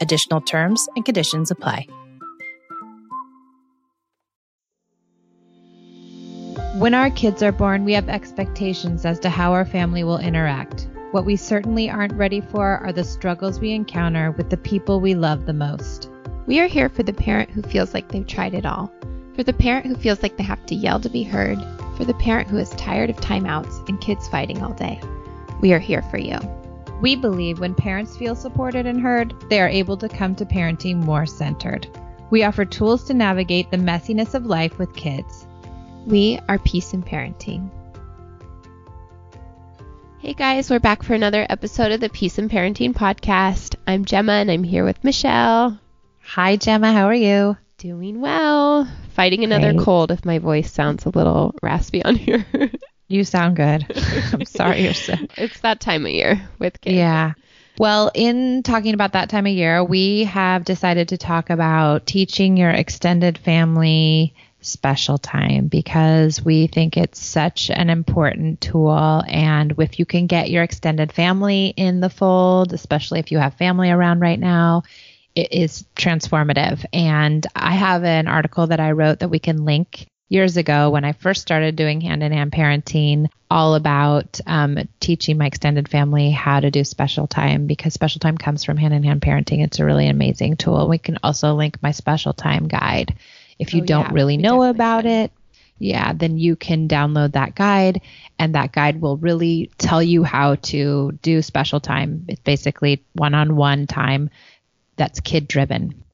Additional terms and conditions apply. When our kids are born, we have expectations as to how our family will interact. What we certainly aren't ready for are the struggles we encounter with the people we love the most. We are here for the parent who feels like they've tried it all, for the parent who feels like they have to yell to be heard, for the parent who is tired of timeouts and kids fighting all day. We are here for you. We believe when parents feel supported and heard, they are able to come to parenting more centered. We offer tools to navigate the messiness of life with kids. We are Peace in Parenting. Hey guys, we're back for another episode of the Peace in Parenting podcast. I'm Gemma and I'm here with Michelle. Hi, Gemma. How are you? Doing well. Fighting another Great. cold if my voice sounds a little raspy on here. You sound good. I'm sorry you're sick. it's that time of year with kids. Yeah. Well, in talking about that time of year, we have decided to talk about teaching your extended family special time because we think it's such an important tool. And if you can get your extended family in the fold, especially if you have family around right now, it is transformative. And I have an article that I wrote that we can link years ago when I first started doing hand in hand parenting, all about um, teaching my extended family how to do special time because special time comes from hand in hand parenting. It's a really amazing tool. We can also link my special time guide. If you Oh, don't yeah, really know about should. it, yeah, then you can download that guide, and that guide will really tell you how to do special time. It's basically one on one time that's kid driven.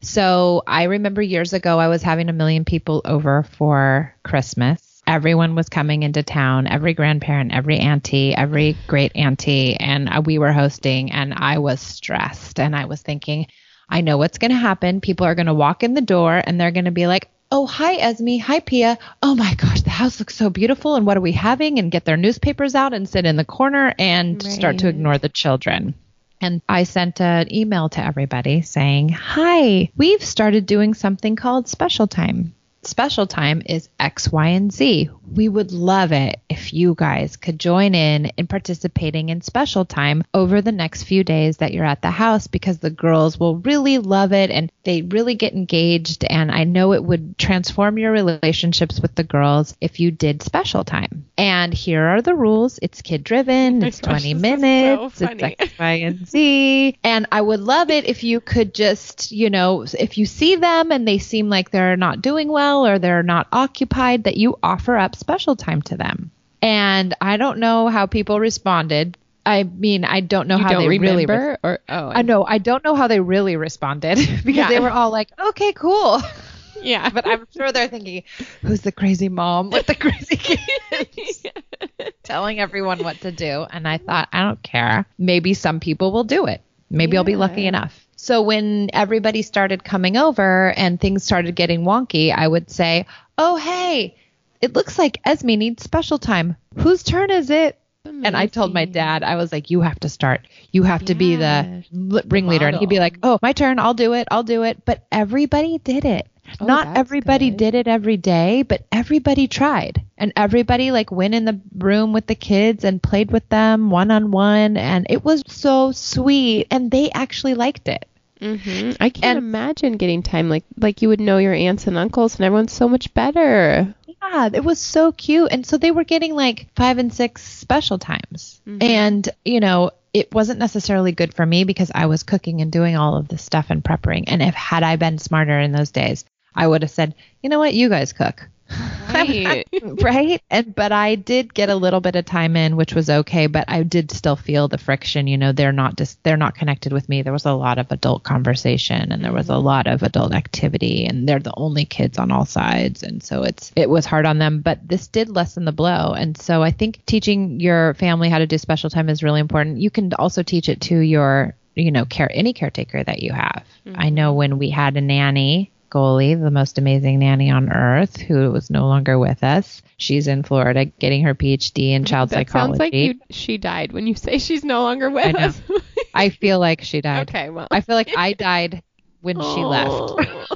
So I remember years ago, I was having a million people over for Christmas. Everyone was coming into town, every grandparent, every auntie, every great auntie, and uh, we were hosting, and I was stressed. And I was thinking, I know what's going to happen. People are going to walk in the door and they're going to be like, Oh, hi, Esme. Hi, Pia. Oh my gosh, the house looks so beautiful. And what are we having? And get their newspapers out and sit in the corner and start to ignore the children. And I sent an email to everybody saying, Hi, we've started doing something called special time. Special time is X, Y, and Z. We would love it if you guys could join in in participating in special time over the next few days that you're at the house because the girls will really love it and they really get engaged. And I know it would transform your relationships with the girls if you did special time. And here are the rules it's kid driven, oh it's gosh, 20 this is so minutes, it's. X, Y, and Z. And I would love it if you could just, you know, if you see them and they seem like they're not doing well or they're not occupied, that you offer up special time to them. And I don't know how people responded. I mean, I don't know You how don't they really. remember? or oh, I know I don't know how they really responded because Yeah. they were all like, "Okay, cool," Yeah, but I'm sure they're thinking, "Who's the crazy mom with the crazy kids?" telling everyone what to do. And I thought, I don't care. Maybe some people will do it. Maybe I'll be lucky enough. So when everybody started coming over and things started getting wonky, I would say, Oh, hey, it looks like Esme needs special time. Whose turn is it? And I told my dad, I was like, You have to start. You have to be the Yeah, ringleader. And he'd be like, Oh, my turn. I'll do it. I'll do it. But everybody did it. Oh, Not everybody good. did it every day, but everybody tried. And everybody like went in the room with the kids and played with them one on one. And it was so sweet. And they actually liked it. hmm I can't And- imagine getting time like like you would know your aunts and uncles, and everyone's so much better. Yeah, it was so cute. And so they were getting like five and six special times. Mhm. And, you know, it wasn't necessarily good for me because I was cooking and doing all of this stuff and prepping. And if had I been smarter in those days, I would have said, you know what, you guys cook. Right. right? And but i did get a little bit of time in which was okay but i did still feel the friction you know they're not just they're not connected with me. There was a lot of adult conversation and there was a lot of adult activity and they're the only kids on all sides. And so it's it was hard on them but this did lessen the blow. And so i think teaching your family how to do special time is really important. You can also teach it to your you know care any caretaker that you have. I know mm-hmm. when we had a nanny Goalie, the most amazing nanny on earth, who was no longer with us. She's in Florida getting her PhD in child that psychology. sounds like you, she died when you say she's no longer with I us. I feel like she died. okay, well. I feel like I died when she left. Oh.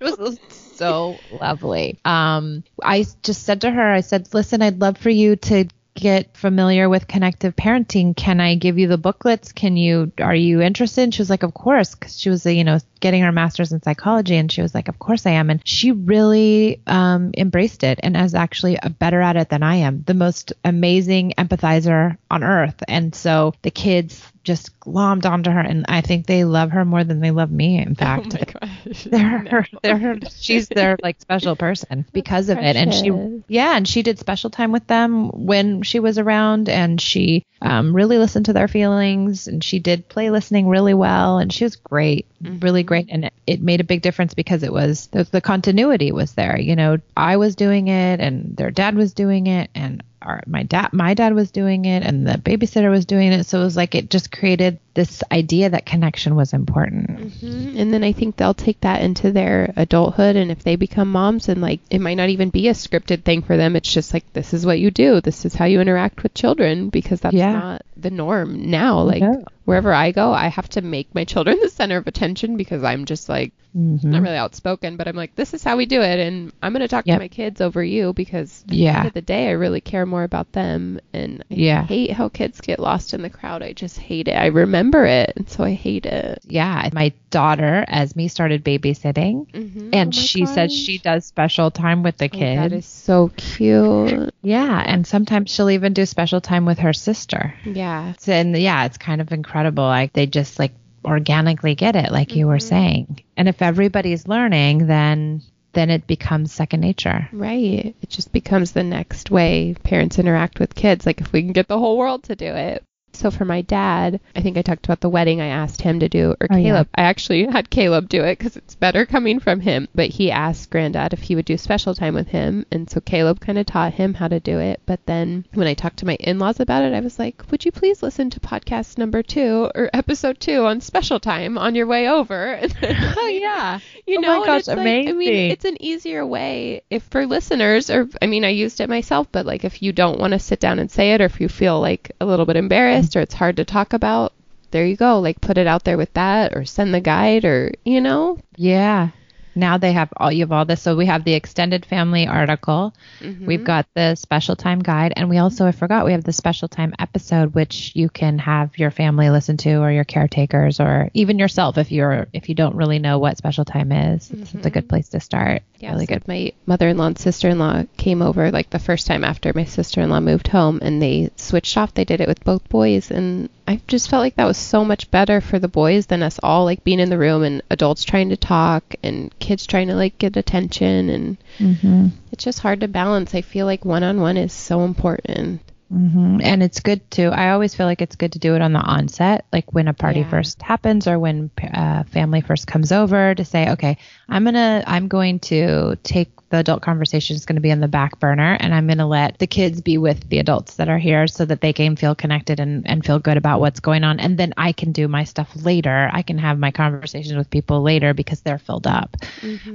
It was so lovely. Um, I just said to her, I said, listen, I'd love for you to get familiar with connective parenting. Can I give you the booklets? Can you, are you interested? And she was like, of course, because she was, you know, getting her master's in psychology. And she was like, of course I am. And she really um, embraced it and is actually better at it than I am. The most amazing empathizer on earth. And so the kids just glommed onto her and I think they love her more than they love me. In Oh fact, gosh. they're No. they're she's their like special person because of it and she yeah and she did special time with them when she was around and she um, really listened to their feelings and she did play listening really well and she was great really great and it, it made a big difference because it was the, the continuity was there you know i was doing it and their dad was doing it and our, my dad my dad was doing it and the babysitter was doing it so it was like it just created this idea that connection was important Mhm. And then I think they'll take that into their adulthood. And if they become moms, and like it might not even be a scripted thing for them, it's just like, this is what you do. This is how you interact with children because that's Yeah. not the norm now. Like No. Wherever I go, I have to make my children the center of attention because I'm just like, Mhm. not really outspoken, but I'm like, this is how we do it. And I'm going to talk Yep. to my kids over you because at the Yeah. end of the day, I really care more about them. And I Yeah. hate how kids get lost in the crowd. I just hate it. I remember it. And so I hate it. yeah, my daughter Esme started babysitting, Mhm. and Oh she said she does special time with the Oh, that kids. is so cute. yeah, and sometimes she'll even do special time with her sister. Yeah. And yeah, it's kind of incredible. Like they just like organically get it, like you were Mm-hmm. saying. And if everybody's learning, then then it becomes second nature. Right. It just becomes the next way parents interact with kids. Like if we can get the whole world to do it. So for my dad, I think I talked about the wedding I asked him to do, or Oh, yeah. Caleb. I actually had Caleb do it because it's better coming from him. But he asked Granddad if he would do special time with him. And so Caleb kind of taught him how to do it. But then when I talked to my in laws about it, I was like, would you please listen to podcast number two or episode two on special time on your way over? Oh yeah. you Oh my know, gosh, it's like, I mean, it's an easier way if for listeners, or I mean, I used it myself, but like if you don't want to sit down and say it, or if you feel like a little bit embarrassed, or it's hard to talk about, there you go. Like put it out there with that, or send the guide, or you know, Yeah. Now they have all you have all this. So we have the extended family article. Mm-hmm. We've got the special time guide, and we also I forgot we have the special time episode, which you can have your family listen to, or your caretakers, or even yourself if you're if you don't really know what special time is. It's, it's a good place to start. Yeah, really so good. My mother-in-law and sister-in-law came over like the first time after my sister-in-law moved home, and they switched off. They did it with both boys, and I just felt like that was so much better for the boys than us all like being in the room and adults trying to talk and kids trying to like get attention, and Mm-hmm. it's just hard to balance. I feel like one-on-one is so important. hmm And it's good to, I always feel like it's good to do it on the onset, like when a party Yeah. first happens or when uh, family first comes over to say, okay, I'm going to, I'm going to take the adult conversation is going to be on the back burner and I'm going to let the kids be with the adults that are here so that they can feel connected and, and feel good about what's going on. And then I can do my stuff later. I can have my conversations with people later because they're filled up.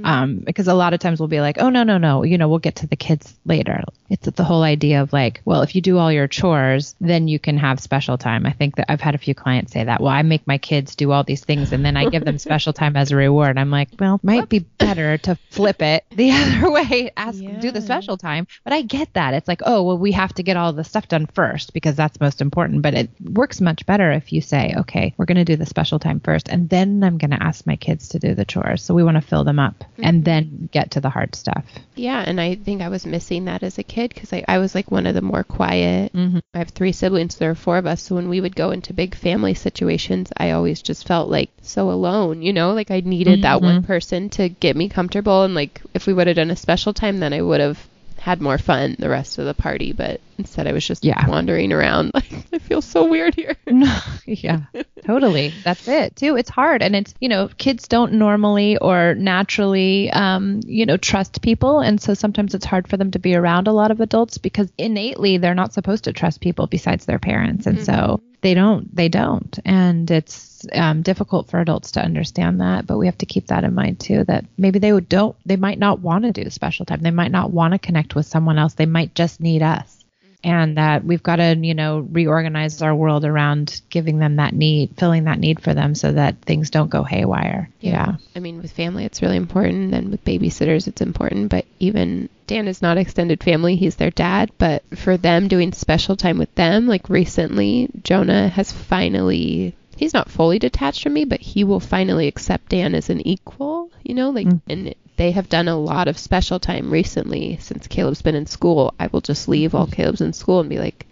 Um, because a lot of times we'll be like, oh, no, no, no, you know, we'll get to the kids later. It's the whole idea of like, well, if you do all your chores, then you can have special time. I think that I've had a few clients say that. Well, I make my kids do all these things and then I give them special time as a reward. I'm like, well, might be better to flip it the other other way, ask do the special time. But I get that. It's like, oh, well, we have to get all the stuff done first because that's most important. But it works much better if you say, okay, we're going to do the special time first, and then I'm going to ask my kids to do the chores. So we want to fill them up and then get to the hard stuff. Yeah, and I think I was missing that as a kid because I, I was like one of the more quiet. Mhm. I have three siblings, there are four of us. So when we would go into big family situations, I always just felt like so alone, you know, like I needed that one person to get me comfortable. And like if we would have done a special time, then I would have had more fun the rest of the party. But instead, I was just Yeah. wandering around. Like I feel so weird here. yeah, totally. That's it too. It's hard, and it's you know kids don't normally or naturally um, you know trust people, and so sometimes it's hard for them to be around a lot of adults because innately they're not supposed to trust people besides their parents, and so they don't. They don't, and it's um, difficult for adults to understand that. But we have to keep that in mind too. That maybe they don't. They might not want to do special time. They might not want to connect with someone else. They might just need us and that we've got to you know reorganize our world around giving them that need filling that need for them so that things don't go haywire yeah, I mean, with family, it's really important, and with babysitters, it's important. But even Dan is not extended family; he's their dad. But for them doing special time with them, like recently, Jonah has finally. He's not fully detached from me, but he will finally accept Dan as an equal, you know, like, mm. and they have done a lot of special time recently since Caleb's been in school. I will just leave while mm-hmm. Caleb's in school and be like,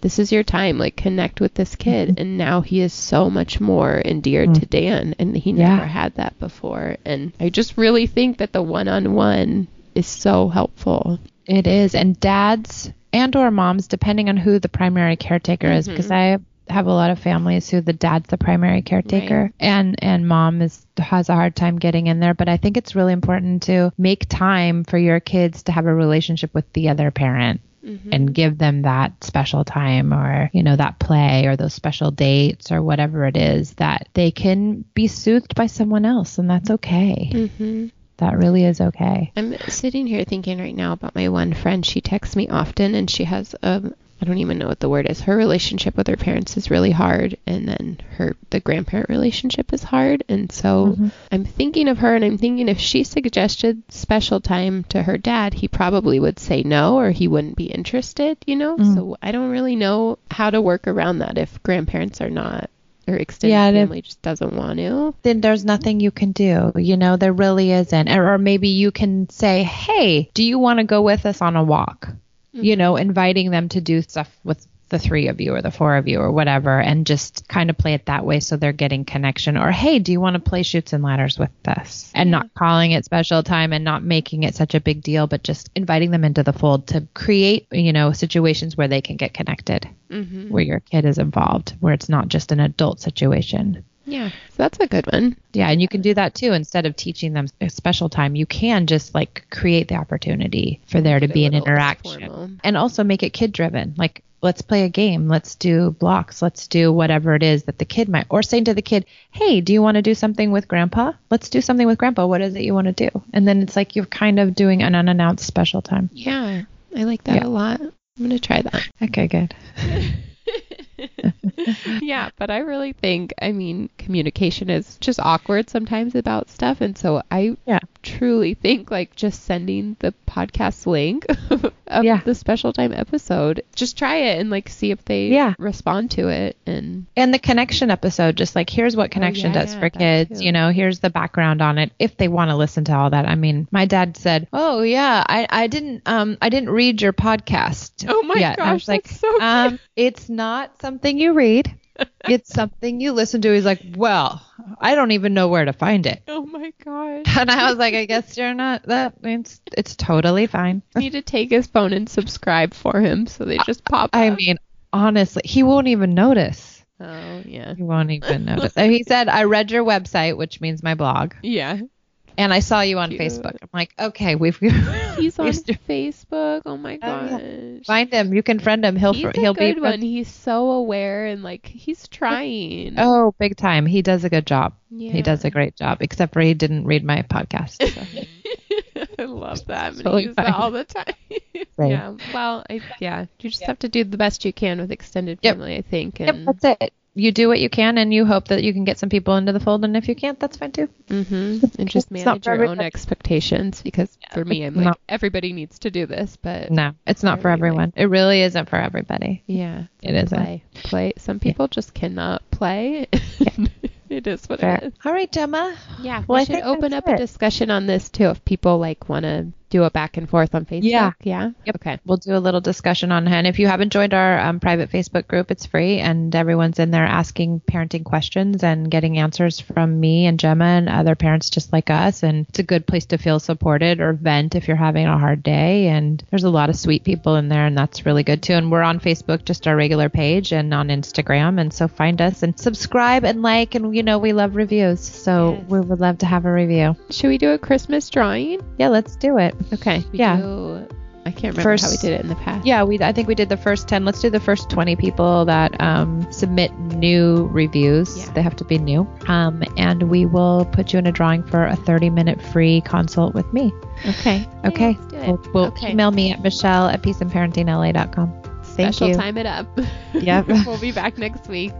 this is your time. Like connect with this kid. Mm-hmm. And now he is so much more endeared mm. to dan and he Yeah. never had that before. And i just really think that the one-on-one is so helpful. It is. And dads and or moms depending on who the primary caretaker is mm-hmm. because i have a lot of families who the dad's the primary caretaker Right. and and mom is has a hard time getting in there. But i think it's really important to make time for your kids to have a relationship with the other parent and give them that special time or you know that play or those special dates or whatever it is that they can be soothed by someone else and that's okay. Mm-hmm. that really is okay. I'm sitting here thinking right now about my one friend. She texts me often and she has um I don't even know what the word is. Her relationship with her parents is really hard, and then her the grandparent relationship is hard. And so mm-hmm. I'm thinking of her, and I'm thinking if she suggested special time to her dad, he probably would say no, or he wouldn't be interested. You know. Mm. So I don't really know how to work around that if grandparents are not or extended Yeah, family just doesn't want to. then there's nothing you can do you know there really isn't or, or maybe you can say hey do you want to go with us on a walk you know inviting them to do stuff with the three of you or the four of you or whatever and just kind of play it that way so they're getting connection or hey do you want to play Chutes and Ladders with us and not calling it special time and not making it such a big deal but just inviting them into the fold to create you know situations where they can get connected Mm-hmm. where your kid is involved where it's not just an adult situation Yeah, so that's a good one. yeah, and you can do that too. Instead of teaching them a special time, you can just like create the opportunity for there to be an interaction and also make it kid driven. Like, let's play a game, let's do blocks, let's do whatever it is that the kid might, or saying to the kid, hey, do you want to do something with grandpa? Let's do something with grandpa. What is it you want to do? And then it's like you're kind of doing an unannounced special time. Yeah, I like that Yeah. a lot. I'm gonna try that. Okay, good. yeah, but I really think, I mean, communication is just awkward sometimes about stuff. And so I Yeah. truly think like just sending the podcast link of Yeah. the special time episode, just try it and like see if they Yeah. respond to it. And And the connection episode, just like here's what connection Oh, yeah, does for kids, too. you know, here's the background on it if they want to listen to all that. I mean, my dad said, "Oh yeah, I, I didn't um I didn't read your podcast." Oh my yet." And I gosh, was like, so um, it's not something you read. it's something you listen to. He's like, "Well, I don't even know where to find it." oh my god! And I was like, "I guess you're not. That means it's totally fine." You need to take his phone and subscribe for him so they just pop I up. mean, honestly, he won't even notice. Oh yeah. He won't even notice. He said, "I read your website, which means my blog." Yeah. And I saw you on Cute. Facebook. I'm like, okay, we've He's on Facebook. Oh my Oh, gosh. find him. You can friend him. He'll he's a he'll good be one. He's so aware and like he's trying. Oh, big time. He does a good job. yeah. He does a great job. Except for he didn't read my podcast. so. I love that. I'm Totally use that all the time. Yeah. Well, I, yeah. You just have to do the best you can with extended Yep. family, I think. yep, And that's it. You do what you can and you hope that you can get some people into the fold. And if you can't, that's fine too. Mm-hmm. And just It's not manage for your own expectations because for me, I'm like, not- everybody needs to do this, but No, it's not for Everybody. everyone. It really isn't for everybody. yeah, It isn't. play. Play. Some people just cannot play. it is what Fair. it is. All right, Gemma. Yeah, Well, I we should open that's up a discussion on this too if people like want to do a back and forth on Facebook. Yeah. Yeah. Yep. Okay. We'll do a little discussion on it. And if you haven't joined our um, private Facebook group, it's free, and everyone's in there asking parenting questions and getting answers from me and Gemma and other parents just like us. And it's a good place to feel supported or vent if you're having a hard day. And there's a lot of sweet people in there, and that's really good too. And we're on Facebook, just our regular page, and on Instagram. And so find us and subscribe and like. And you know, we love reviews, so Yes. we would love to have a review. Should we do a Christmas drawing? Yeah, let's do it. Okay. We Yeah. do- I can't remember First- how we did it in the past. Yeah, we I think we did the first 10. Let's do the first 20 people that um, submit new reviews. Yeah. They have to be new. Um, and we will put you in a drawing for a 30 minute free consult with me. Okay. Okay. let's do it. We'll, we'll Okay. email me at michelle at peaceandparentingla.com. Thank Special you. time it up. Yep. we'll be back next week.